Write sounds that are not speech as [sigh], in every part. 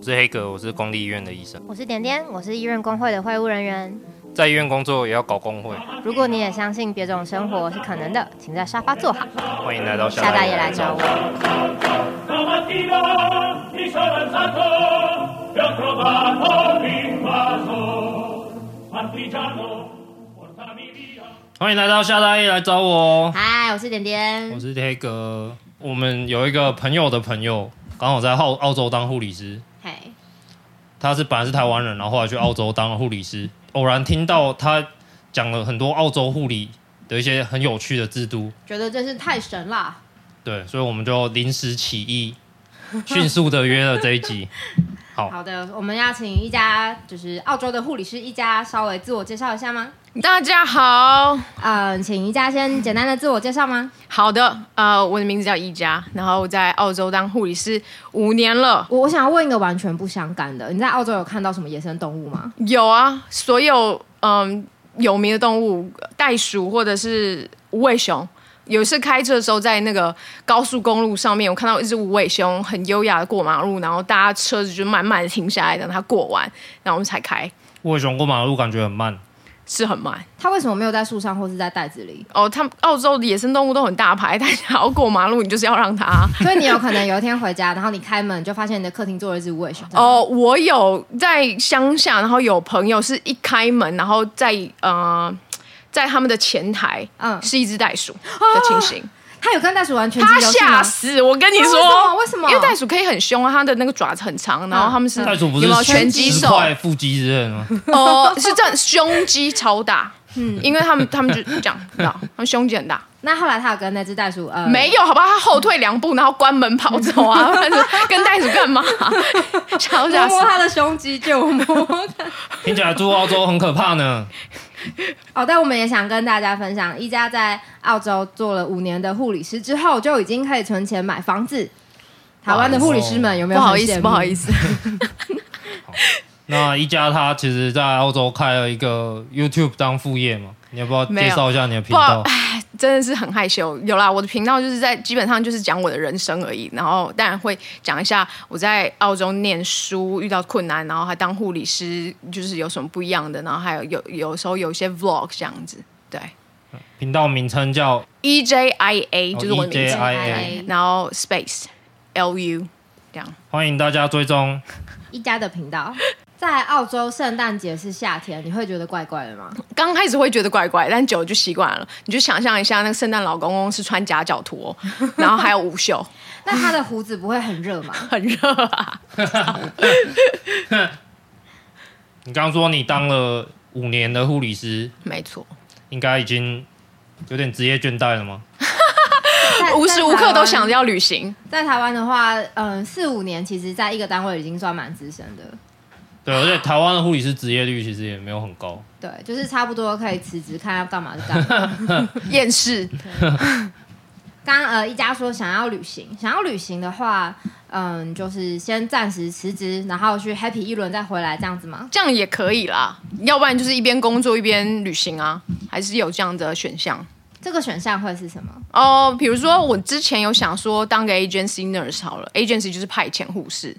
我是黑格，我是公立医院的医生。我是点点，我是医院工会的会务人员。在医院工作也要搞工会。如果你也相信别种生活是可能的，请在沙发坐好。欢迎来到夏大爷来找我。欢迎来到夏大爷来找我。嗨，我是点点，我是黑哥。我们有一个朋友的朋友，刚好在澳澳洲当护理师。嘿，他是本来是台湾人，然后后来去澳洲当了护理师。偶然听到他讲了很多澳洲护理的一些很有趣的制度，觉得真是太神啦。对，所以我们就临时起意，迅速的约了这一集。[laughs] 好好的，我们要请一家就是澳洲的护理师一家稍微自我介绍一下吗？大家好，嗯，请一家先简单的自我介绍吗？好的，呃，我的名字叫一家，然后我在澳洲当护理师五年了。我想要问一个完全不相干的，你在澳洲有看到什么野生动物吗？有啊，所有嗯有名的动物，袋鼠或者是无尾熊。有一次开车的时候，在那个高速公路上面，我看到一只无尾熊很优雅的过马路，然后大家车子就慢慢的停下来，等它过完，然后我们才开。无尾熊过马路感觉很慢，是很慢。它为什么没有在树上或是在袋子里？哦，他们澳洲的野生动物都很大牌，但是要过马路，你就是要让它。所以你有可能有一天回家，然后你开门就发现你的客厅坐了一只无尾熊。哦，我有在乡下，然后有朋友是一开门，然后在呃。在他们的前台，嗯，是一只袋鼠的情形。[gasps] 他有跟袋鼠玩拳击游戏吗？他吓死！我跟你说，为什么？为什么？因为袋鼠可以很凶啊，它的那个爪子很长，然后他们是袋鼠不是有没有拳击手？腹肌之类的吗？[laughs] 哦，是这样，胸肌超大。嗯，因为他们他们就这样，知道？他们胸肌很大。那后来他有跟那只袋鼠呃？没有，好吧，他后退两步，然后关门跑走啊。[laughs] 跟袋鼠干嘛？[laughs] 想要摸他的胸肌就摸。听起来住澳洲很可怕呢。哦，但我们也想跟大家分享，一家在澳洲做了五年的护理师之后，就已经可以存钱买房子。台湾的护理师们有没有？不好意思，不好意思。[laughs] 那一家他其实，在澳洲开了一个 YouTube 当副业嘛？你要不要介绍一下你的频道？哎，真的是很害羞。有啦，我的频道就是在基本上就是讲我的人生而已，然后当然会讲一下我在澳洲念书遇到困难，然后还当护理师就是有什么不一样的，然后还有有有时候有一些 Vlog 这样子。对，频道名称叫 EJIA，就是我的名字。哦、EJIA，然后 Space LU 这样。欢迎大家追踪 [laughs] 一家的频道。在澳洲，圣诞节是夏天，你会觉得怪怪的吗？刚开始会觉得怪怪，但久了就习惯了。你就想象一下，那个圣诞老公公是穿夹脚拖，[laughs] 然后还有无袖，那他的胡子不会很热吗？[laughs] 很热啊！[laughs] 你刚刚说你当了五年的护理师，没错，应该已经有点职业倦怠了吗？无时无刻都想着要旅行。在台湾的话，嗯，四五年，其实在一个单位已经算蛮资深的。对，而且台湾的护理师职业率其实也没有很高。对，就是差不多可以辞职，看要干嘛就干嘛。[laughs] 厌世。刚呃，一家说想要旅行，想要旅行的话，嗯，就是先暂时辞职，然后去 happy 一轮再回来，这样子吗？这样也可以啦。要不然就是一边工作一边旅行啊，还是有这样的选项。这个选项会是什么？哦，比如说我之前有想说当个 agency nurse 好了，agency 就是派遣护士。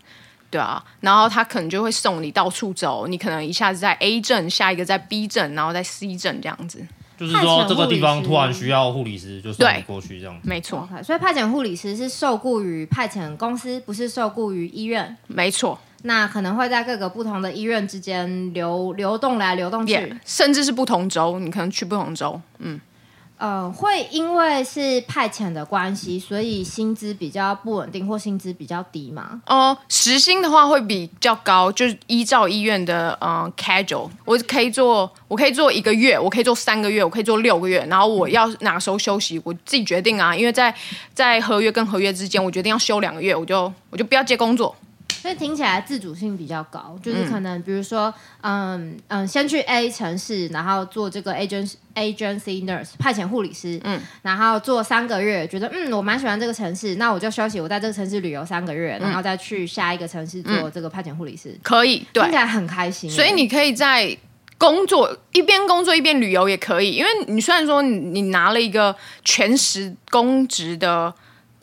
对啊，然后他可能就会送你到处走，你可能一下子在 A 镇，下一个在 B 镇，然后在 C 镇这样子。就是说这个地方突然需要护理师，就送你过去这样子。没错，okay, 所以派遣护理师是受雇于派遣公司，不是受雇于医院。没错，那可能会在各个不同的医院之间流流动来流动去，yeah, 甚至是不同州，你可能去不同州，嗯。呃，会因为是派遣的关系，所以薪资比较不稳定，或薪资比较低吗？哦、呃，时薪的话会比较高，就是依照医院的呃 schedule，我可以做，我可以做一个月，我可以做三个月，我可以做六个月，然后我要哪时候休息，我自己决定啊。因为在在合约跟合约之间，我决定要休两个月，我就我就不要接工作。所以听起来自主性比较高，就是可能比如说，嗯嗯，先去 A 城市，然后做这个 agency agency nurse 派遣护理师，嗯，然后做三个月，觉得嗯我蛮喜欢这个城市，那我就休息，我在这个城市旅游三个月，然后再去下一个城市做这个派遣护理师，可以，对，听起来很开心。所以你可以在工作一边工作一边旅游也可以，因为你虽然说你，你拿了一个全时公职的。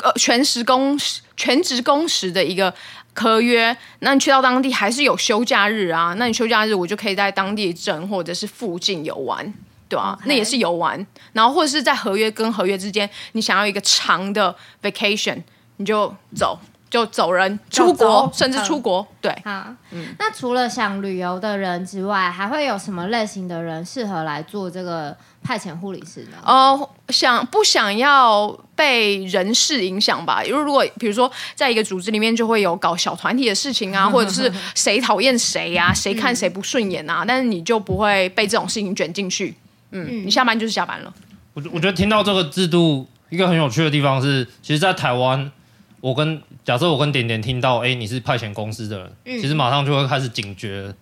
呃全时工时全职工时的一个合约，那你去到当地还是有休假日啊，那你休假日我就可以在当地镇或者是附近游玩，对啊.那也是游玩，然后或者是在合约跟合约之间，你想要一个长的 vacation，你就走。就走人出国，甚至出国。对，好，嗯，那除了想旅游的人之外，还会有什么类型的人适合来做这个派遣护理师呢？哦，想不想要被人事影响吧？因为如果比如说在一个组织里面，就会有搞小团体的事情啊，[laughs] 或者是谁讨厌谁呀，谁看谁不顺眼啊，但是你就不会被这种事情卷进去。嗯，你下班就是下班了。我我觉得听到这个制度，一个很有趣的地方是，其实，在台湾。我跟假设我跟点点听到，哎，你是派遣公司的人，嗯、其实马上就会开始警觉，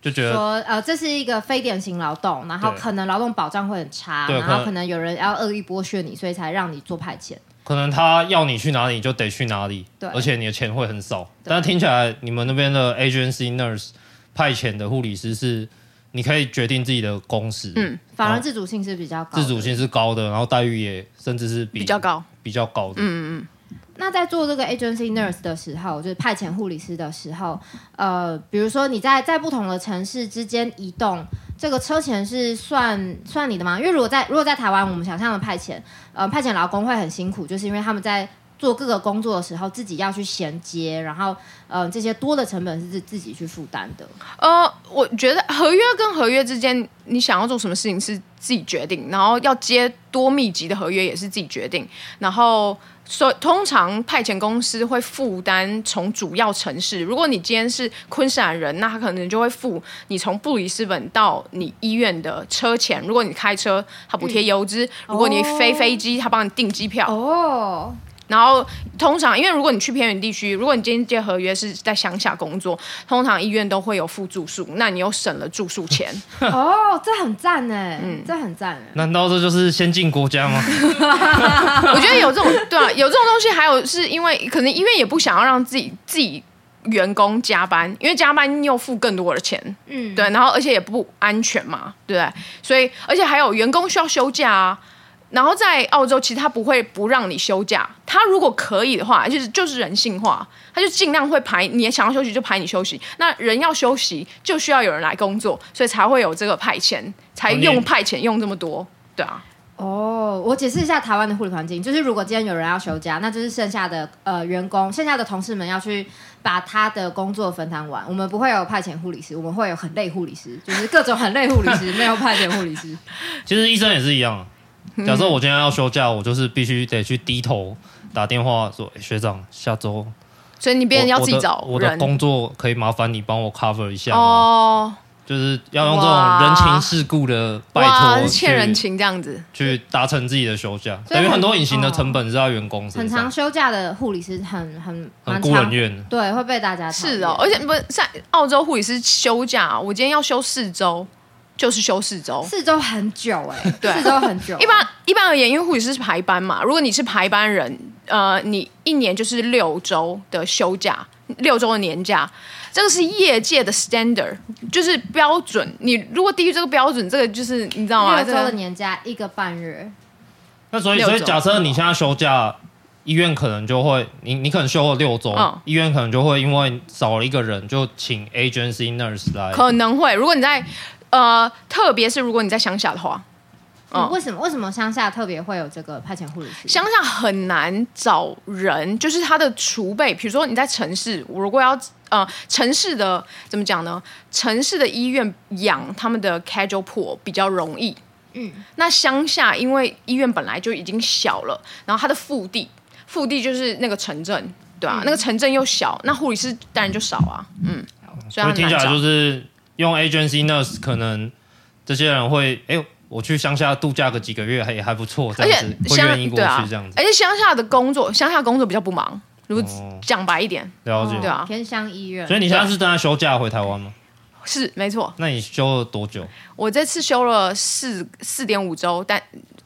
就觉得说，呃，这是一个非典型劳动，然后可能劳动保障会很差，然后可能有人要恶意剥削你，所以才让你做派遣。可能他要你去哪里，你就得去哪里，对，而且你的钱会很少。但是听起来，你们那边的 agency nurse 派遣的护理师是，你可以决定自己的工时，嗯，反而自主性是比较高，自主性是高的，然后待遇也甚至是比，比较高，比较高的，嗯嗯嗯。那在做这个 agency nurse 的时候，就是派遣护理师的时候，呃，比如说你在在不同的城市之间移动，这个车钱是算算你的吗？因为如果在如果在台湾，我们想象的派遣，呃，派遣劳工会很辛苦，就是因为他们在。做各个工作的时候，自己要去衔接，然后，呃，这些多的成本是自自己去负担的。呃，我觉得合约跟合约之间，你想要做什么事情是自己决定，然后要接多密集的合约也是自己决定。然后，所以通常派遣公司会负担从主要城市，如果你今天是昆士兰人，那他可能就会付你从布里斯本到你医院的车钱。如果你开车，他补贴油资；嗯、如果你飞飞机，他帮你订机票。哦。然后通常，因为如果你去偏远地区，如果你今天接合约是在乡下工作，通常医院都会有附住宿，那你又省了住宿钱。[laughs] 哦，这很赞哎，嗯，这很赞。难道这就是先进国家吗？[laughs] 我觉得有这种对啊，有这种东西，还有是因为可能医院也不想要让自己自己员工加班，因为加班又付更多的钱，嗯，对，然后而且也不安全嘛，对不对？所以而且还有员工需要休假啊。然后在澳洲，其实他不会不让你休假。他如果可以的话，就是就是人性化，他就尽量会排你想要休息就排你休息。那人要休息，就需要有人来工作，所以才会有这个派遣，才用派遣用这么多，对啊。哦，我解释一下台湾的护理环境，就是如果今天有人要休假，那就是剩下的呃员工，剩下的同事们要去把他的工作分摊完。我们不会有派遣护理师，我们会有很累护理师，就是各种很累护理师，没有派遣护理师。[laughs] 其实医生也是一样。假设我今天要休假，我就是必须得去低头打电话说：“欸、学长，下周。[laughs] ”所以你变成要自己找我的，我的工作，可以麻烦你帮我 cover 一下吗？哦，就是要用这种人情世故的拜托，欠人情这样子去达成自己的休假。等于很多隐形的成本是在员工身上。很长休假的护理师很很很孤人院，对，会被大家是哦。而且不是在澳洲护理师休假，我今天要休四周。就是休四周，四周很久哎、欸，[laughs] 对，四周很久。一般一般而言，因为护理师是排班嘛，如果你是排班人，呃，你一年就是六周的休假，六周的年假，这个是业界的 standard，就是标准。你如果低于这个标准，这个就是你知道吗？六周的年假一个半月。那所以，所以假设你现在休假，医院可能就会，你你可能休了六周，嗯、医院可能就会因为少了一个人，就请 agency nurse 来。可能会，如果你在。呃，特别是如果你在乡下的话，嗯，为什么为什么乡下特别会有这个派遣护理师？乡下很难找人，就是他的储备。比如说你在城市，我如果要呃城市的怎么讲呢？城市的医院养他们的 casual pool 比较容易，嗯。那乡下因为医院本来就已经小了，然后它的腹地腹地就是那个城镇，对啊，嗯、那个城镇又小，那护理师当然就少啊，嗯。所以听起来就是。用 agency nurse 可能这些人会哎、欸，我去乡下度假个几个月还也还不错，这样子会愿意过去这样子。而且乡下的工作，乡下工作比较不忙。如果讲白一点，了解对啊，偏乡医院。所以你现在是正在休假回台湾吗？是，没错。那你休了多久？我这次休了四四点五周，但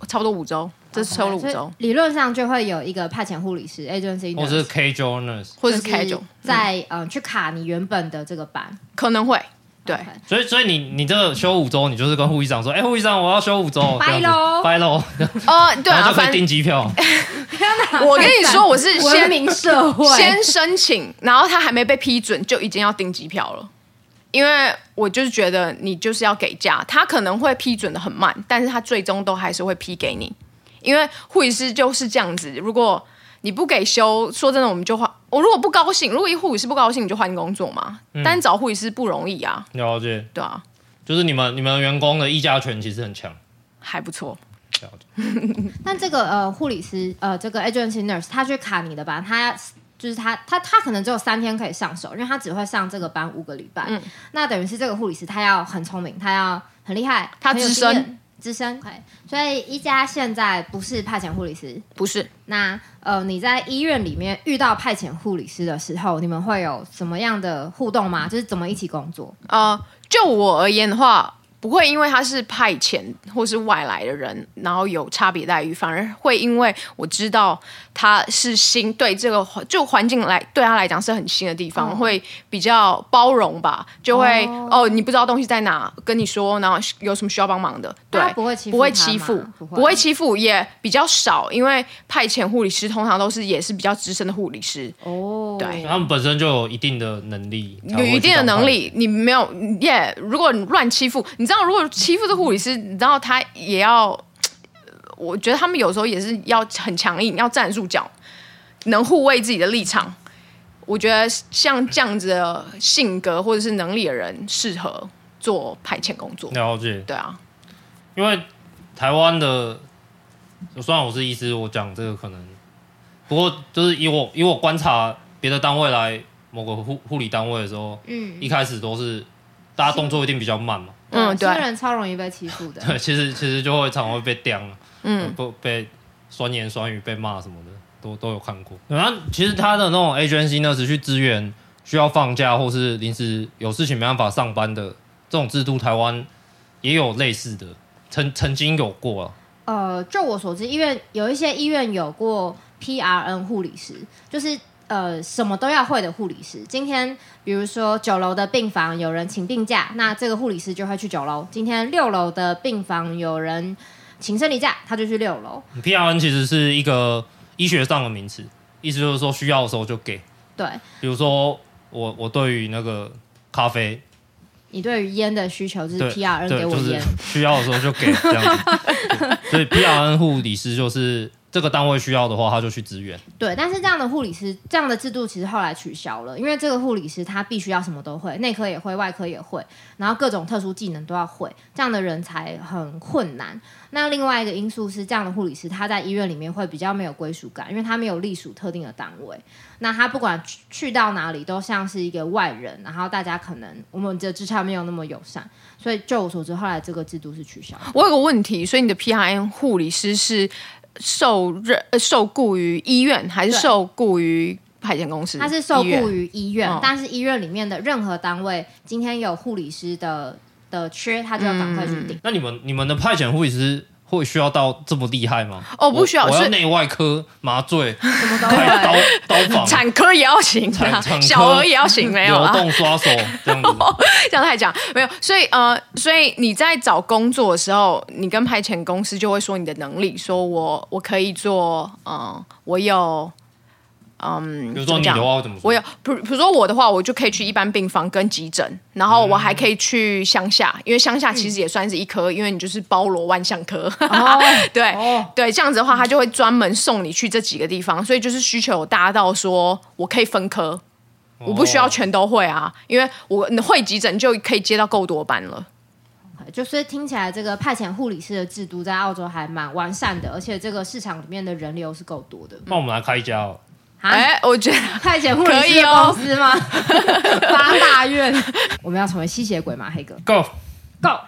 差不多五周，这次休了五周。理论上就会有一个派遣护理师 agency，或者是 casual nurse，或者是 casual 在嗯去卡你原本的这个班，可能会。对，所以所以你你这个休五周，你就是跟护士长说，哎，护士长，我要休五周，拜喽，拜喽。哦，对啊，就可以订机票。[laughs] [laughs] 我跟你说，我是先民社会先申请，然后他还没被批准，就已经要订机票了。因为我就是觉得你就是要给假，他可能会批准的很慢，但是他最终都还是会批给你。因为护士就是这样子，如果你不给休，说真的，我们就换。我如果不高兴，如果一护理师不高兴，你就换工作嘛。嗯、但是找护理师不容易啊。了解。对啊，就是你们你们员工的议价权其实很强，还不错。了解。[laughs] 但这个呃护理师呃这个 agency nurse 他去卡你的班，他就是他他他可能只有三天可以上手，因为他只会上这个班五个礼拜。嗯。那等于是这个护理师他要很聪明，他要很厉害，他资深。资深.所以一家现在不是派遣护理师，不是。那呃，你在医院里面遇到派遣护理师的时候，你们会有什么样的互动吗？就是怎么一起工作？呃，就我而言的话。不会因为他是派遣或是外来的人，然后有差别待遇，反而会因为我知道他是新，对这个环就环境来对他来讲是很新的地方，哦、会比较包容吧，就会哦，哦，你不知道东西在哪，跟你说，然后有什么需要帮忙的，对，不会欺负，不会欺负，不会。欺负，也比较少，因为派遣护理师通常都是也是比较资深的护理师。哦，对，他们本身就有一定的能力，有一定的能力，你没有耶，如果你乱欺负，你。那如果欺负这护理师，你知道他也要，我觉得他们有时候也是要很强硬，要站住脚，能护卫自己的立场。我觉得像这样子的性格或者是能力的人，适合做派遣工作。了解，对啊，因为台湾的，虽然我是医师，我讲这个可能，不过就是以我以我观察别的单位来某个护护理单位的时候，嗯，一开始都是大家动作一定比较慢嘛。嗯，对，新人超容易被欺负的。[laughs] 对，其实其实就会常会被刁，嗯，不被酸言酸语被骂什么的，都都有看过。然后其实他的那种 agency 呢，是去支援需要放假或是临时有事情没办法上班的这种制度，台湾也有类似的，曾曾经有过啊。呃，就我所知，医院有一些医院有过 PRN 护理师，就是。呃，什么都要会的护理师。今天，比如说九楼的病房有人请病假，那这个护理师就会去九楼。今天六楼的病房有人请生理假，他就去六楼。PRN 其实是一个医学上的名词，意思就是说需要的时候就给。对，比如说我我对于那个咖啡，你对于烟的需求就是 PRN 给我烟，就是、需要的时候就给这样子。[laughs] 所以 PRN 护理师就是。这个单位需要的话，他就去支援。对，但是这样的护理师，这样的制度其实后来取消了，因为这个护理师他必须要什么都会，内科也会，外科也会，然后各种特殊技能都要会，这样的人才很困难。那另外一个因素是，这样的护理师他在医院里面会比较没有归属感，因为他没有隶属特定的单位。那他不管去到哪里，都像是一个外人，然后大家可能我们的职场没有那么友善，所以就我所知，后来这个制度是取消。我有个问题，所以你的 PRN 护理师是？受任受雇于医院还是受雇于派遣公司？他是受雇于医院，但是医院里面的任何单位今天有护理师的的缺，他就要赶快去定。那你们你们的派遣护理师会需要到这么厉害吗？哦，不需要，我要内外科麻醉，什么都会，刀刀房，产科也要行，小儿也要行，没有流动刷手这样子，[laughs] 这样太讲没有。所以呃，所以你在找工作的时候，你跟派遣公司就会说你的能力，说我我可以做，嗯、呃，我有。嗯，比如说你的话我怎么说？我有，比比如说我的话，我就可以去一般病房跟急诊，然后我还可以去乡下，因为乡下其实也算是一科，嗯、因为你就是包罗万象科。哦、[laughs] 对、哦、对，这样子的话，他就会专门送你去这几个地方，所以就是需求有大到说我可以分科，哦、我不需要全都会啊，因为我会急诊就可以接到够多班了。就是听起来这个派遣护理师的制度在澳洲还蛮完善的，而且这个市场里面的人流是够多的。那我们来开一家哦。哎，我觉得派遣护理师公司吗？[laughs] 发大愿，我们要成为吸血鬼吗？黑哥，Go Go。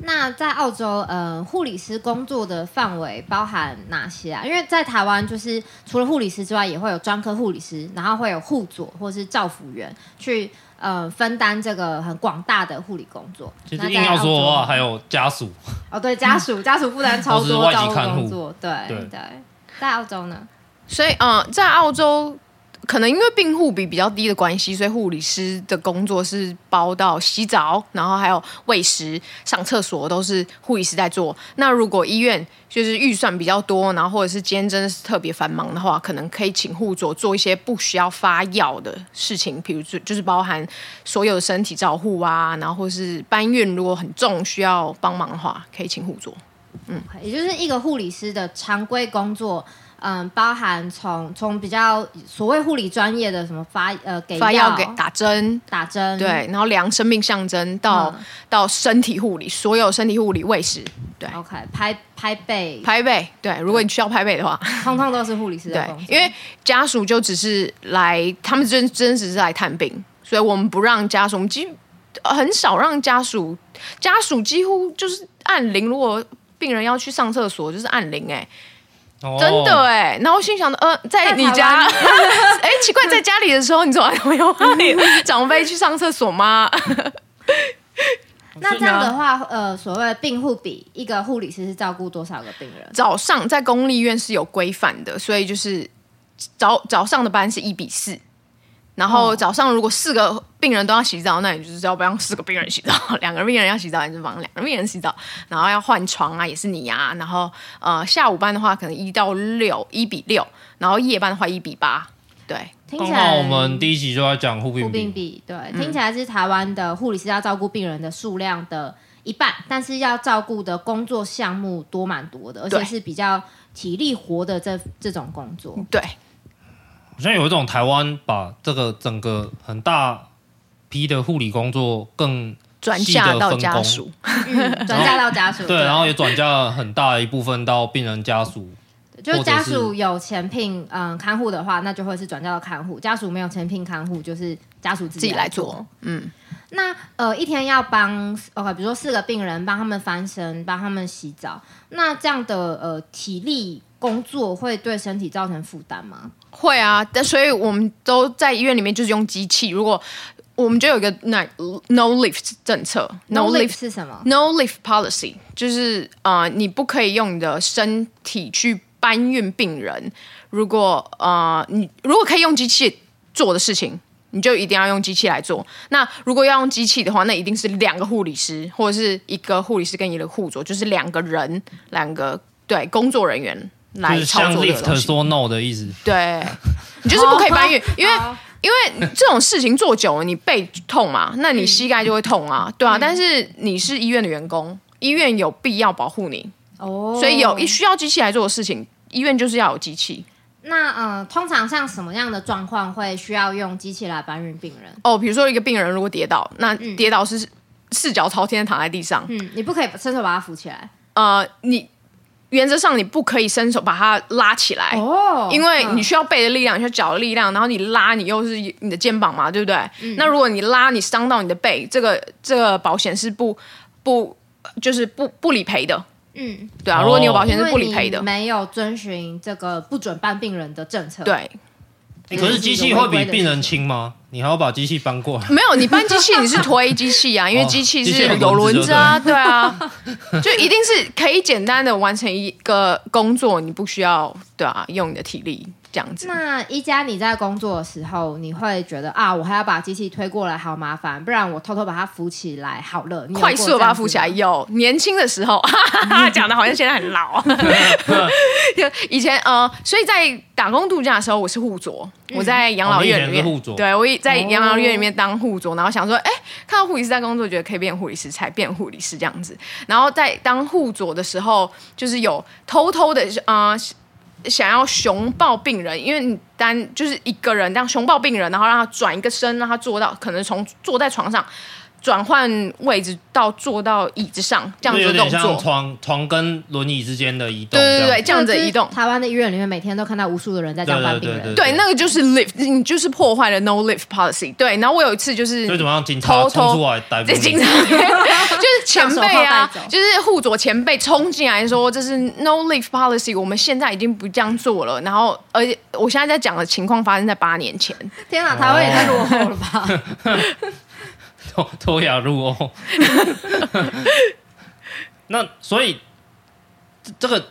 那在澳洲，呃，护理师工作的范围包含哪些啊？因为在台湾，就是除了护理师之外，也会有专科护理师，然后会有护佐或是照护员去呃分担这个很广大的护理工作。其实硬要说的话，还有家属哦，对，家属家属负担超多照顾工作，对对对，在澳洲呢？所以，嗯、呃，在澳洲可能因为病护比比较低的关系，所以护理师的工作是包到洗澡，然后还有喂食、上厕所都是护理师在做。那如果医院就是预算比较多，然后或者是今天真的是特别繁忙的话，可能可以请护佐做一些不需要发药的事情，比如说就是包含所有的身体照护啊，然后或是搬运如果很重需要帮忙的话，可以请护佐。嗯，也就是一个护理师的常规工作。嗯，包含从从比较所谓护理专业的什么发呃给发药给打针。打针。对，然后量生命象征到、嗯、到身体护理，所有身体护理喂食。对，OK 拍拍背。拍背对，如果你需要拍背的话，通通都是护理师。对，因为家属就只是来，他们真真只是来探病，所以我们不让家属，我们几很少让家属家属几乎就是按铃，如果病人要去上厕所就是按铃哎、欸。真的哎，然后心想的，呃，在你家，[laughs] 哎，奇怪，在家里的时候，你从来没有 [laughs] 长辈去上厕所吗？[laughs] 那这样的话，呃，所谓病护比，一个护理师是照顾多少个病人？早上在公立医院是有规范的，所以就是早早上的班是一比四。然后早上如果四个病人都要洗澡，那你就是要不让四个病人洗澡；[laughs] 两个病人要洗澡，你就帮两个病人洗澡。然后要换床啊，也是你呀、啊。然后呃，下午班的话可能一到六一比六，然后夜班的话一比八。对，听起来我们第一集就在讲护病比，病比。对，听起来是台湾的护理师要照顾病人的数量的一半，但是要照顾的工作项目多蛮多的，而且是比较体力活的这这种工作。对。好像有一种台湾把这个整个很大批的护理工作更转嫁到家属，转嫁到家属，对，然后也转嫁很大一部分到病人家属。就是家属有钱聘嗯看护的话，那就会是转嫁到看护；家属没有钱聘看护，就是家属自己来做。来做嗯，那呃一天要帮 OK，比如说四个病人帮他们翻身，帮他们洗澡，那这样的呃体力工作会对身体造成负担吗？会啊，但所以我们都在医院里面就是用机器。如果我们就有一个 no no lift 政策，no lift 是什么？no lift policy 就是啊、呃，你不可以用你的身体去搬运病人。如果啊、呃，你如果可以用机器做的事情，你就一定要用机器来做。那如果要用机器的话，那一定是两个护理师或者是一个护理师跟一个护佐，就是两个人，两个对工作人员。来操作这个东西，说 no 的意思。对，[laughs] 你就是不可以搬运，因为因为这种事情做久了，你背痛嘛，那你膝盖就会痛啊，对啊。但是你是医院的员工，医院有必要保护你哦，所以有一需要机器来做的事情，医院就是要有机器。那呃，通常像什么样的状况会需要用机器来搬运病人？哦，比如说一个病人如果跌倒，那跌倒是四脚朝天躺在地上，嗯，你不可以伸手把他扶起来，呃，你。原则上你不可以伸手把它拉起来，哦，因为你需要背的力量，你需要脚的力量，然后你拉，你又是你的肩膀嘛，对不对？嗯、那如果你拉，你伤到你的背，这个这个保险是不不就是不不理赔的，嗯，对啊，如果你有保险是不理赔的，没有遵循这个不准办病人的政策，对。可是机器会比病人轻吗？你还要把机器搬过来？没有，你搬机器你是推机器啊，因为机器是有轮子啊，对啊，[laughs] 就一定是可以简单的完成一个工作，你不需要对啊，用你的体力。这样子。那一家你在工作的时候，你会觉得啊，我还要把机器推过来，好麻烦。不然我偷偷把它扶起来，好了。快速的把它扶起来。有年轻的时候，[laughs] 讲的好像现在很老。以前呃，所以在打工度假的时候，我是护佐，嗯、我在养老院里面。对，我在养老院里面当护佐，然后想说，哎，看到护理师在工作，觉得可以变护理师，才变护理师这样子。然后在当护佐的时候，就是有偷偷的啊。呃想要熊抱病人，因为你单就是一个人这样熊抱病人，然后让他转一个身，让他坐到可能从坐在床上。转换位置到坐到椅子上这样子的动作，像床床跟轮椅之间的移动。对对对，这样子移动。台湾的医院里面每天都看到无数的人在这样搬病人。对，那个就是 lift，你就是破坏了 no lift policy。对，然后我有一次就是怎么样？警察冲出来逮捕你？警察就是前辈啊，[laughs] 就是护佐前辈冲进来说这是 no lift policy，我们现在已经不这样做了。然后而且我现在在讲的情况发生在八年前。天哪，台湾也太落后了吧！[laughs] [laughs] [laughs] 脱亚入欧，[laughs] 那所以这个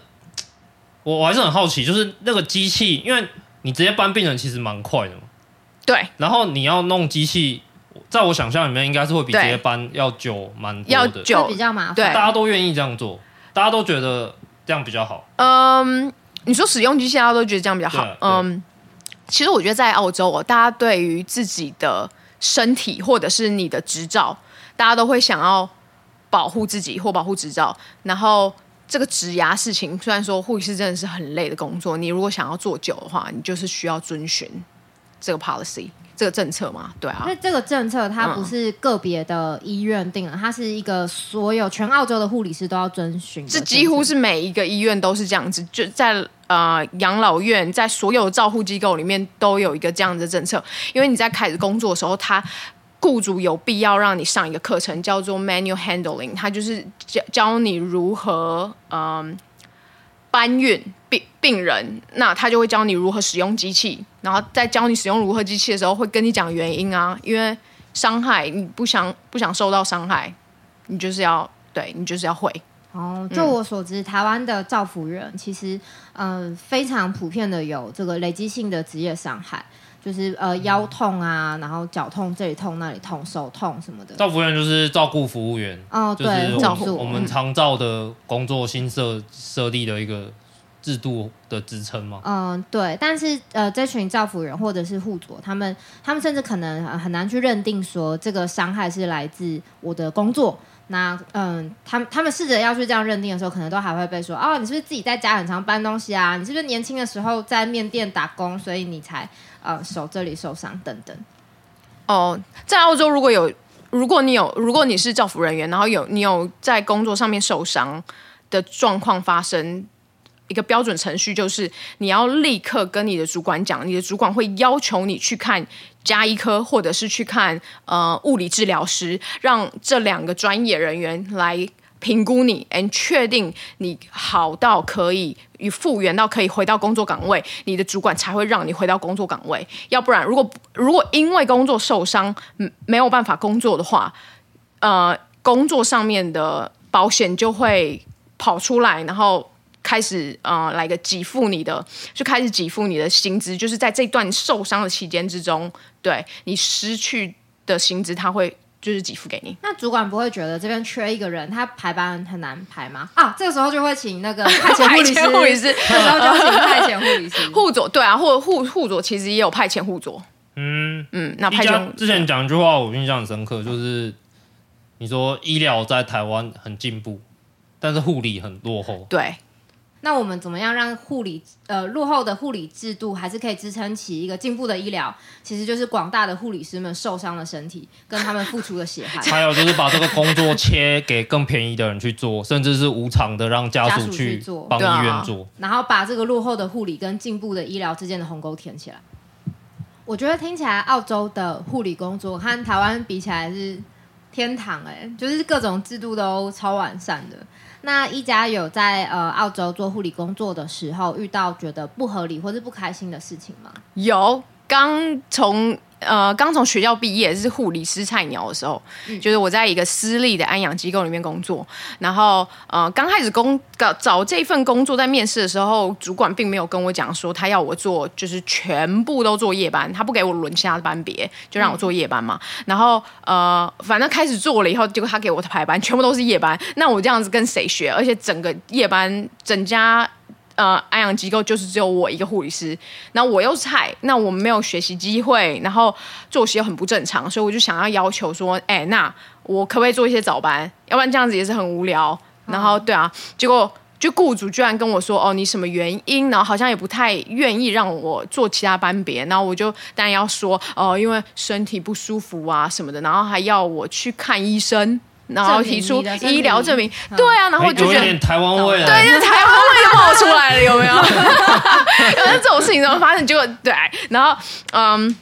我我还是很好奇，就是那个机器，因为你直接搬病人其实蛮快的嘛，对。然后你要弄机器，在我想象里面，应该是会比直接搬要久蛮多的，要久比较麻烦。对，大家都愿意这样做，大家都觉得这样比较好。嗯，你说使用机器，大家都觉得这样比较好。嗯，其实我觉得在澳洲，哦大家对于自己的身体或者是你的执照，大家都会想要保护自己或保护执照，然后。这个职涯事情，虽然说护士真的是很累的工作，你如果想要做久的话，你就是需要遵循这个 policy 这个政策嘛，对啊。因为这个政策它不是个别的医院定了，嗯、它是一个所有全澳洲的护理师都要遵循。这几乎是每一个医院都是这样子，就在呃养老院，在所有的照护机构里面都有一个这样的政策。因为你在开始工作的时候，他。雇主有必要让你上一个课程，叫做 Manual Handling，他就是教教你如何嗯搬运病病人，那他就会教你如何使用机器，然后在教你使用如何机器的时候，会跟你讲原因啊，因为伤害你不想不想受到伤害，你就是要对你就是要会哦。就我所知，嗯、台湾的造福人其实嗯、呃、非常普遍的有这个累积性的职业伤害。就是呃腰痛啊，然后脚痛，这里痛那里痛，手痛什么的。造福员就是照顾服务员哦，对，照顾我们常照的工作新设设立的一个制度的支撑嘛。嗯，对。但是呃，这群造福人或者是护佐，他们他们甚至可能很难去认定说这个伤害是来自我的工作。那嗯，他们他们试着要去这样认定的时候，可能都还会被说哦，你是不是自己在家很常搬东西啊？你是不是年轻的时候在面店打工，所以你才呃手这里受伤等等。哦，在澳洲如果有如果你有如果你是教服人员，然后有你有在工作上面受伤的状况发生。一个标准程序就是，你要立刻跟你的主管讲，你的主管会要求你去看加医科，或者是去看呃物理治疗师，让这两个专业人员来评估你，and 确定你好到可以与复原到可以回到工作岗位，你的主管才会让你回到工作岗位。要不然，如果如果因为工作受伤没有办法工作的话，呃，工作上面的保险就会跑出来，然后。开始呃，来个给付你的，就开始给付你的薪资，就是在这段受伤的期间之中，对你失去的薪资，他会就是给付给你。那主管不会觉得这边缺一个人，他排班很难排吗？啊，这个时候就会请那个 [laughs] 派遣护理师，护理师，这时候就请派遣护理师，[laughs] 护佐对啊，或者护护佐其实也有派遣护佐。嗯嗯，那派遣之前讲一句话，我印象很深刻，就是你说医疗在台湾很进步，但是护理很落后。对。那我们怎么样让护理呃落后的护理制度还是可以支撑起一个进步的医疗？其实就是广大的护理师们受伤的身体跟他们付出的血汗。[laughs] 还有就是把这个工作切给更便宜的人去做，甚至是无偿的让家属去做，帮医院做，啊，然后把这个落后的护理跟进步的医疗之间的鸿沟填起来。我觉得听起来澳洲的护理工作和台湾比起来是天堂哎，欸，就是各种制度都超完善的。那一家有在呃澳洲做护理工作的时候，遇到觉得不合理或是不开心的事情吗？有，刚从。呃，刚从学校毕业是护理师菜鸟的时候，嗯，就是我在一个私立的安养机构里面工作。然后，呃，刚开始工找找这份工作，在面试的时候，主管并没有跟我讲说他要我做，就是全部都做夜班，他不给我轮其他的班别，就让我做夜班嘛。嗯，然后，呃，反正开始做了以后，结果他给我的排班全部都是夜班。那我这样子跟谁学？而且整个夜班，整家。呃，安养机构就是只有我一个护理师，那我又菜，那我们没有学习机会，然后作息又很不正常，所以我就想要要求说，哎，那我可不可以做一些早班？要不然这样子也是很无聊。然后，对啊，结果就雇主居然跟我说，哦，你什么原因？然后好像也不太愿意让我做其他班别，然后我就当然要说，哦，因为身体不舒服啊什么的，然后还要我去看医生。然后提出医疗证明，对啊，然后就觉得台湾味，对，就是台湾味就冒出来了，有没有？[laughs] 反正这种事情怎么发生？结果对，然后嗯，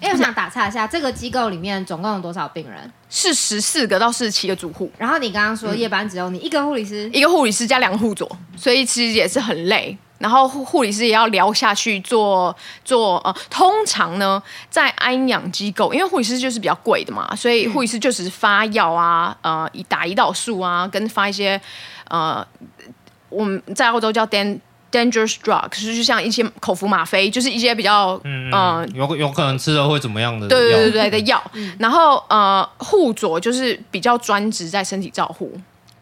哎，我想打岔一下，这个机构里面总共有多少病人？是十四个到四十七个住户。然后你刚刚说夜班只有你一个护理师，一个护理师加两个护佐，所以其实也是很累。然后护护理师也要聊下去做做呃，通常呢，在安养机构，因为护理师就是比较贵的嘛，所以护理师就只是发药啊，呃，打胰岛素啊，跟发一些呃，我们在澳洲叫 den dangerous drugs，就是像一些口服吗啡，就是一些比较嗯、呃、有有可能吃了会怎么样的？对对对对的药。嗯、然后呃护佐就是比较专职在身体照护，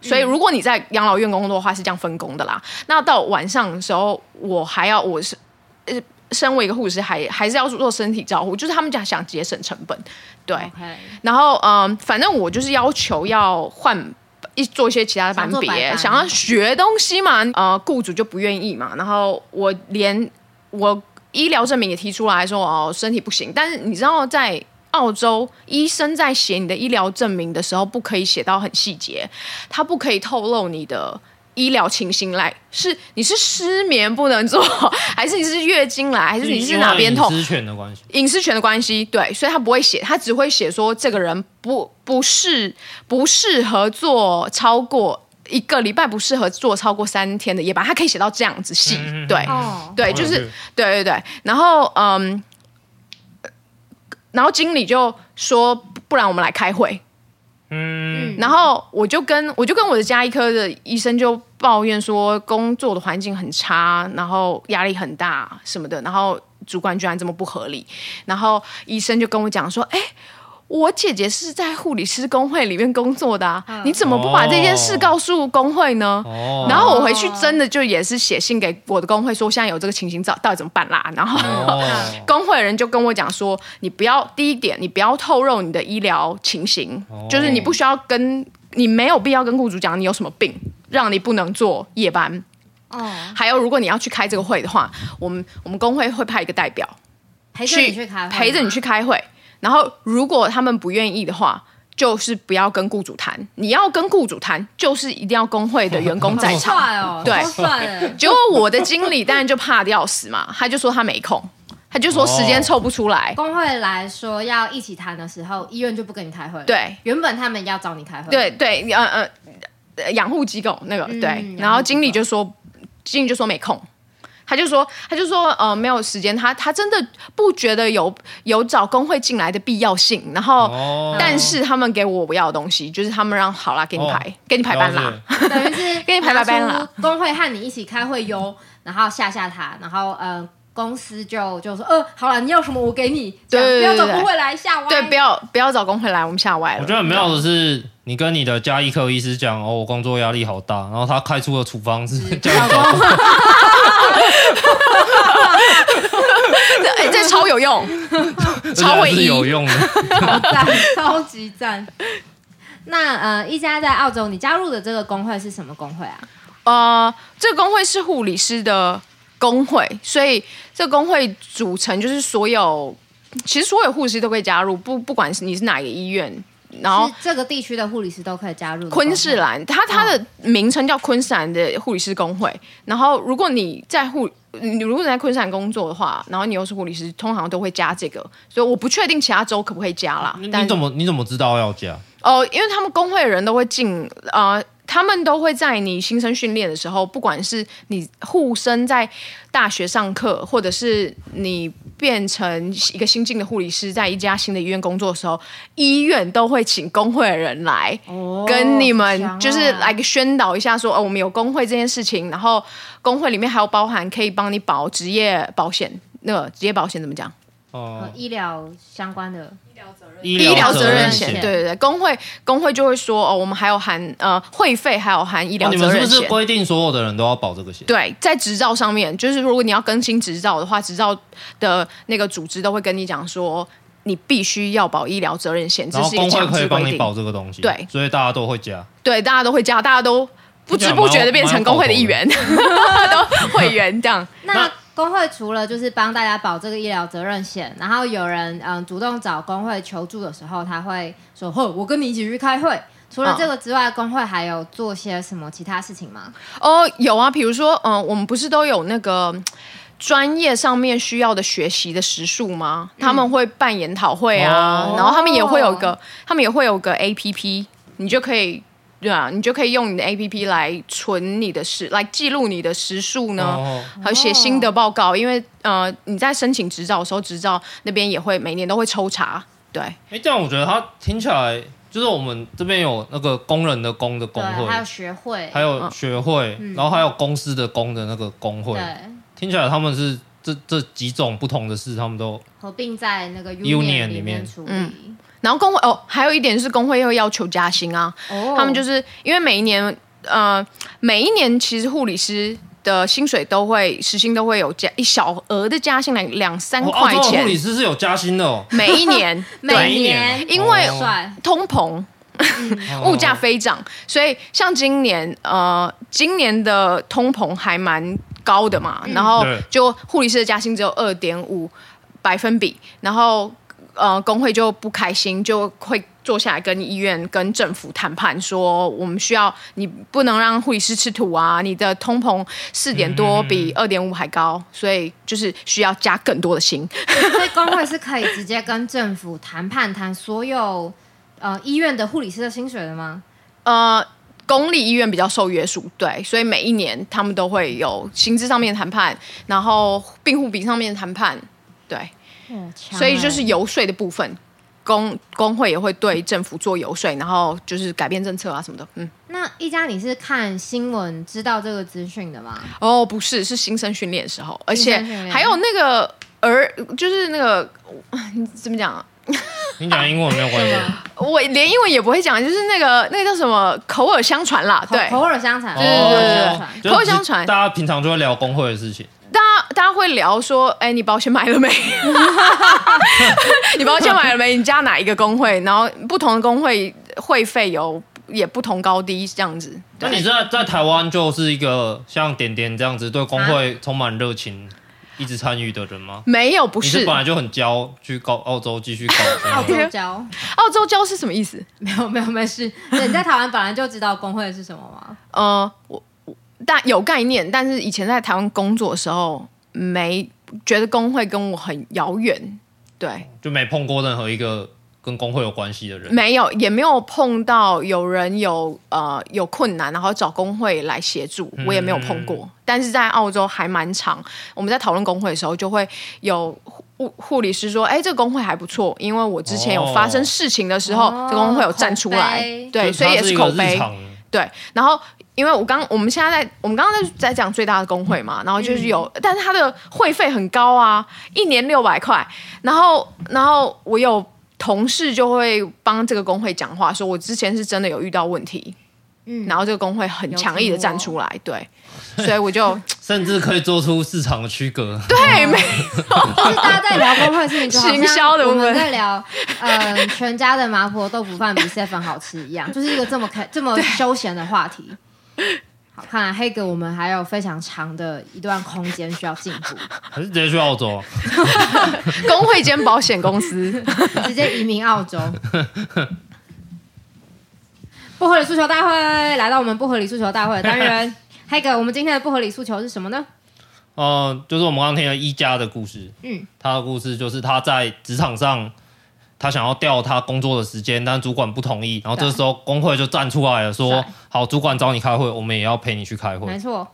所以如果你在养老院工作的话是这样分工的啦。那到晚上的时候，我还要我是呃身为一个护士还还是要做身体照护，就是他们讲想节省成本，对。然后嗯、呃，反正我就是要求要换。一做一些其他的班别，想要学东西嘛，呃，雇主就不愿意嘛。然后我连我医疗证明也提出来说，哦，身体不行。但是你知道，在澳洲，医生在写你的医疗证明的时候，不可以写到很细节，他不可以透露你的。医疗情形来是你是失眠不能做，[laughs] 还是你是月经来，还是你是哪边痛？隐私权的关系，隐私权的关系，对，所以他不会写，他只会写说这个人不不适不适合做超过一个礼拜，不适合做超过三天的夜班，他可以写到这样子细，嗯、对、哦、对，就是对对对，然后嗯，然后经理就说，不然我们来开会。嗯，然后我就跟我就跟我的加医科的医生就抱怨说，工作的环境很差，然后压力很大什么的，然后主管居然这么不合理，然后医生就跟我讲说，哎。我姐姐是在护理师工会里面工作的啊，你怎么不把这件事告诉工会呢？哦、然后我回去真的就也是写信给我的工会说，现在有这个情形，到到底怎么办啦？然后、哦、[laughs] 工会的人就跟我讲说，你不要第一点，你不要透露你的医疗情形，哦、就是你不需要跟你没有必要跟雇主讲你有什么病，让你不能做夜班。哦，还有如果你要去开这个会的话，我们我们工会会派一个代表陪着你去开会，陪着你去开会。然后，如果他们不愿意的话，就是不要跟雇主谈。你要跟雇主谈，就是一定要工会的员工在场。哦、对，帅结果我的经理当然就怕的要死嘛，他就说他没空，他就说时间凑不出来。工会来说要一起谈的时候，医院就不跟你开会。对，原本他们要找你开会。对对，呃呃，养护机构那个、嗯、对，然后经理就说，经理就说没空。他就说，他就说，呃，没有时间，他他真的不觉得有有找工会进来的必要性。然后，哦、但是他们给我不要的东西，就是他们让好啦，给你排，哦、给你排班啦，[laughs] 等于是给你排排班啦。工会和你一起开会哟，然后吓吓他，然后呃，公司就就说，呃，好了，你要什么我给你，对，不要找工会来吓歪，对，不要不要找工会来，我们吓歪了。我觉得很妙的是，你跟你的家医科医师讲，哦，我工作压力好大，然后他开出的处方是 [laughs] 叫你找工会。哎，[laughs] 这超有用，[laughs] 超会有用的，超赞，超级赞。那呃，一家在澳洲，你加入的这个工会是什么工会啊？呃，这个工会是护理师的工会，所以这个工会组成就是所有，其实所有护士都可以加入，不不管是你是哪个医院。然后这个地区的护理师都可以加入昆士兰，它它的名称叫昆士兰的护理师工会。然后如果你在护，你如果你在昆士兰工作的话，然后你又是护理师，通常都会加这个。所以我不确定其他州可不可以加啦。你怎么你怎么知道要加？哦，因为他们工会的人都会进呃。他们都会在你新生训练的时候，不管是你护生在大学上课，或者是你变成一个新进的护理师，在一家新的医院工作的时候，医院都会请工会的人来跟你们，就是来个宣导一下说，说哦，我们有工会这件事情，然后工会里面还有包含可以帮你保职业保险，那个职业保险怎么讲？哦，医疗相关的。医疗责任险，对对对，工会工会就会说哦，我们还有含呃会费，还有含医疗责任险。哦，你们是不是规定所有的人都要保这个险？对，在执照上面，就是如果你要更新执照的话，执照的那个组织都会跟你讲说，你必须要保医疗责任险。这是一个强制规定。工会可以帮你保这个东西。对，所以大家都会加。对，大家都会加，大家都不知不觉的变成工会的一员，[laughs] 都会员这样。那。工会除了就是帮大家保这个医疗责任险，然后有人嗯主动找工会求助的时候，他会说：“吼，我跟你一起去开会。”除了这个之外，工会还有做些什么其他事情吗？哦，有啊，比如说嗯，我们不是都有那个专业上面需要的学习的时数吗？他们会办研讨会啊，嗯、然后他们也会有个，他们也会有个 APP，你就可以。对啊，你就可以用你的 APP 来存你的时，来记录你的时数呢，还有写新的报告。因为呃，你在申请执照的时候，执照那边也会每年都会抽查。对，哎，这样我觉得它听起来就是我们这边有那个工人的工的工会，还有学会，还有学会，嗯、然后还有公司的工的那个工会。对，听起来他们是这这几种不同的事，他们都合并在那个 union 里面处理。嗯，然后工会哦，还有一点是工会又要求加薪啊。哦，他们就是因为每一年，呃，每一年其实护理师。的薪水都会时薪都会有加一小额的加薪，两两三块钱。护理师是有加薪的哦，每一年，[laughs] 每一年，因为通膨，[laughs] 物价飞涨，所以像今年，呃，今年的通膨还蛮高的嘛，然后就护理师的加薪只有二点五百分比，然后。呃，工会就不开心，就会坐下来跟医院、跟政府谈判，说我们需要你不能让护理师吃土啊！你的通膨四点多比二点五还高，嗯，所以就是需要加更多的薪。所以工会是可以直接跟政府谈判，谈所有呃医院的护理师的薪水的吗？呃，公立医院比较受约束，对，所以每一年他们都会有薪资上面的谈判，然后病护比上面的谈判，对。所以就是游说的部分，工工会也会对政府做游说，然后就是改变政策啊什么的。嗯，那一家你是看新闻知道这个资讯的吗？哦，不是，是新生训练的时候，而且还有那个儿，就是那个怎么讲啊？你讲英文没有关系，[laughs] 我连英文也不会讲，就是那个那个叫什么口耳相传啦，对，口耳相传，对对对，口耳相传，大家平常就会聊工会的事情。大家大家会聊说，哎，你保险买了没？[laughs] 你保险买了没？你加哪一个工会？然后不同的工会会费有也不同高低这样子。那你在在台湾就是一个像点点这样子对工会充满热情、一直参与的人吗？没有，不是，你是本来就很骄去高澳洲继续搞。[laughs] 澳洲骄，澳洲骄是什么意思？没有没有没事。你在台湾本来就知道工会是什么吗？呃，我。但有概念，但是以前在台湾工作的时候，没觉得工会跟我很遥远，对，就没碰过任何一个跟工会有关系的人，没有，也没有碰到有人有呃有困难，然后找工会来协助，我也没有碰过。嗯、但是在澳洲还蛮长，我们在讨论工会的时候，就会有护护理师说：“哎，这个工会还不错，因为我之前有发生事情的时候，哦、这个工会有站出来，对，所以也是口碑，对，然后。”因为我刚我们现在在我们刚刚在在讲最大的工会嘛，然后就是有，嗯、但是他的会费很高啊，一年六百块。然后然后我有同事就会帮这个工会讲话，说我之前是真的有遇到问题，嗯，然后这个工会很强硬的站出来，对，所以我就 [laughs] 甚至可以做出市场的区隔，对，没错，就是大家在聊工会的事情，行销的我们。在聊，呃，全家的麻婆豆腐饭比 seven 好吃一样，就是一个这么开这么休闲的话题。好，看来黑哥，我们还有非常长的一段空间需要进步。[laughs] 还是直接去澳洲？[laughs] 工会兼保险公司，[laughs] 直接移民澳洲。不合理诉求大会来到我们不合理诉求大会的单元。黑哥，我们今天的不合理诉求是什么呢？呃，就是我们刚刚听了一家的故事。嗯，他的故事就是他在职场上。他想要调他工作的时间，但主管不同意。然后这时候工会就站出来了，说：“好，主管找你开会，我们也要陪你去开会。”没错。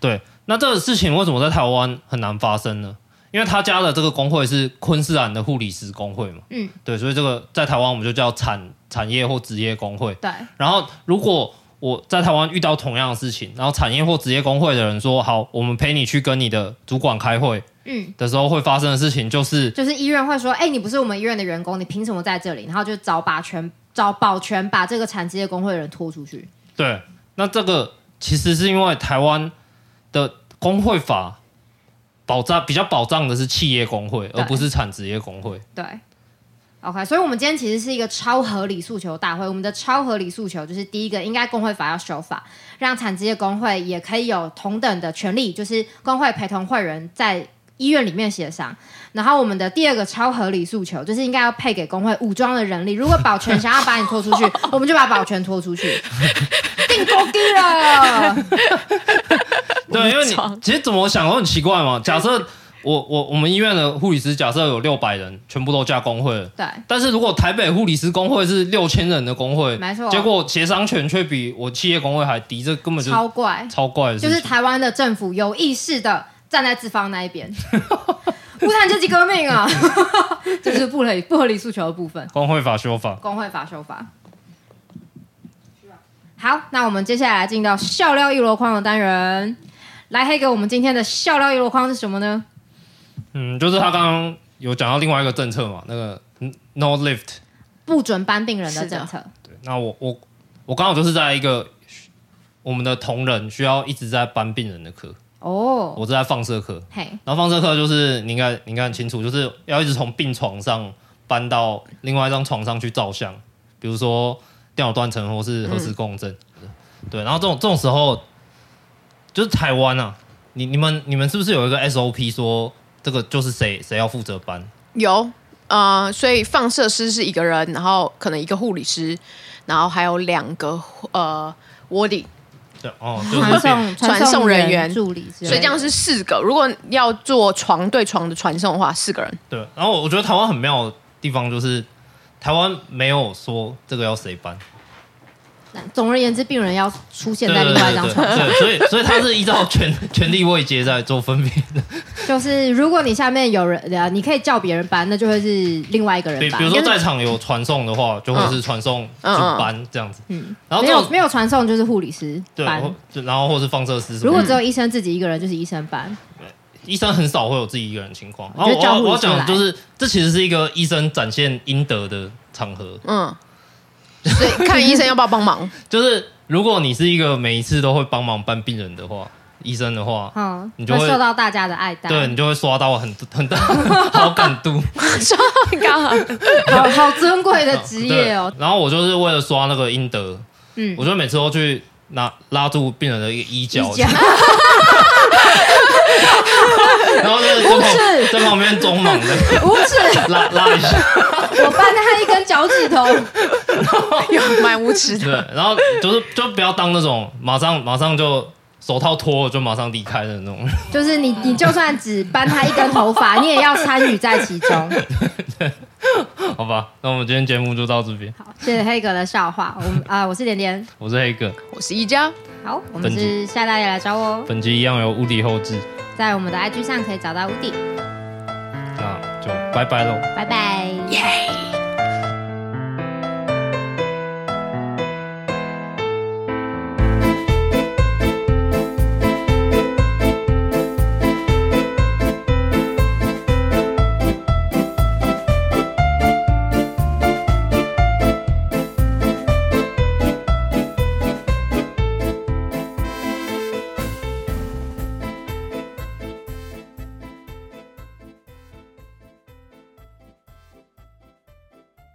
对，那这个事情为什么在台湾很难发生呢？因为他加的这个工会是昆士兰的护理师工会嘛。嗯。对，所以这个在台湾我们就叫产产业或职业工会。对。然后如果我在台湾遇到同样的事情，然后产业或职业工会的人说：“好，我们陪你去跟你的主管开会。”嗯，的时候会发生的事情就是，就是医院会说，哎、欸，你不是我们医院的员工，你凭什么在这里？然后就找把全，找保全把这个产职业工会的人拖出去。对，那这个其实是因为台湾的工会法保障比较保障的是企业工会，而不是产职业工会。对，OK，所以我们今天其实是一个超合理诉求大会。我们的超合理诉求就是第一个，应该工会法要修法，让产职业工会也可以有同等的权利，就是工会陪同会员在。医院里面协商，然后我们的第二个超合理诉求就是应该要配给工会武装的人力。如果保全想要把你拖出去，[laughs] 我们就把保全拖出去。[laughs] 定高低了。对，因为你其实怎么想都很奇怪嘛。假设我我我们医院的护理师，假设有六百人，全部都加工会了。对。但是如果台北护理师工会是六千人的工会，没错。结果协商权却比我企业工会还低，这根本就超怪，超怪。就是台湾的政府有意识的。站在资方那一边，无产阶级革命啊！[laughs] 这是不合理不合理诉求的部分。工会法修法，工会法修法。好，那我们接下来进到笑料一箩筐的单元。来，黑哥，我们今天的笑料一箩筐是什么呢？嗯，就是他刚刚有讲到另外一个政策嘛，那个 no lift 不准搬病人的政策。对，那我我我刚好就是在一个我们的同仁需要一直在搬病人的课哦，我是在放射科，嘿，然后放射科就是你应该你应该很清楚，就是要一直从病床上搬到另外一张床上去照相，比如说电脑断层或是核磁共振，嗯，对，然后这种这种时候就是台湾啊，你你们你们是不是有一个 SOP 说这个就是谁谁要负责搬？有，呃，所以放射师是一个人，然后可能一个护理师，然后还有两个呃卧底。对哦，[laughs] 传送传送人员助理，所以这样是四个。如果要做床对床的传送的话，四个人。对，然后我觉得台湾很妙的地方就是，台湾没有说这个要谁搬。总而言之，病人要出现在另外一张床上，所以所以他是依照权权力位阶在做分别的。[laughs] 就是如果你下面有人，你可以叫别人搬，那就会是另外一个人搬。比如说在场有传送的话，就会是传送去搬这样子。嗯，然后没有没有传送就是护理师搬，对，然后或是放射师。如果只有医生自己一个人，就是医生搬。医生很少会有自己一个人的情况。然后我要我要讲就是，这其实是一个医生展现应得的场合。嗯。[laughs] 所以看医生要不要帮忙，[laughs] 就是如果你是一个每一次都会帮忙搬病人的话，医生的话，嗯，你就会受到大家的爱戴，对，你就会刷到很 [laughs] 很大好感度，刷到很高，好好尊贵的职业哦。然后我就是为了刷那个阴德，嗯，我就每次都去拿拉住病人的一个衣角。[laughs] 然后在旁在旁边装忙的，无耻，拉拉一下，我搬他一根脚趾头，[laughs] 有蛮无耻的。对，然后就是就不要当那种马上马上就手套脱了就马上离开的那种。就是你你就算只搬他一根头发，你也要参与在其中。[laughs] 好吧，那我们今天节目就到这边。好，谢谢黑哥的笑话。我们啊，我是点点，我是黑哥，我是一家。好，我们是下大爷来找我哦。本集一样有无敌后置。在我们的 IG 上可以找到 Woody，那就拜拜喽，拜拜，耶。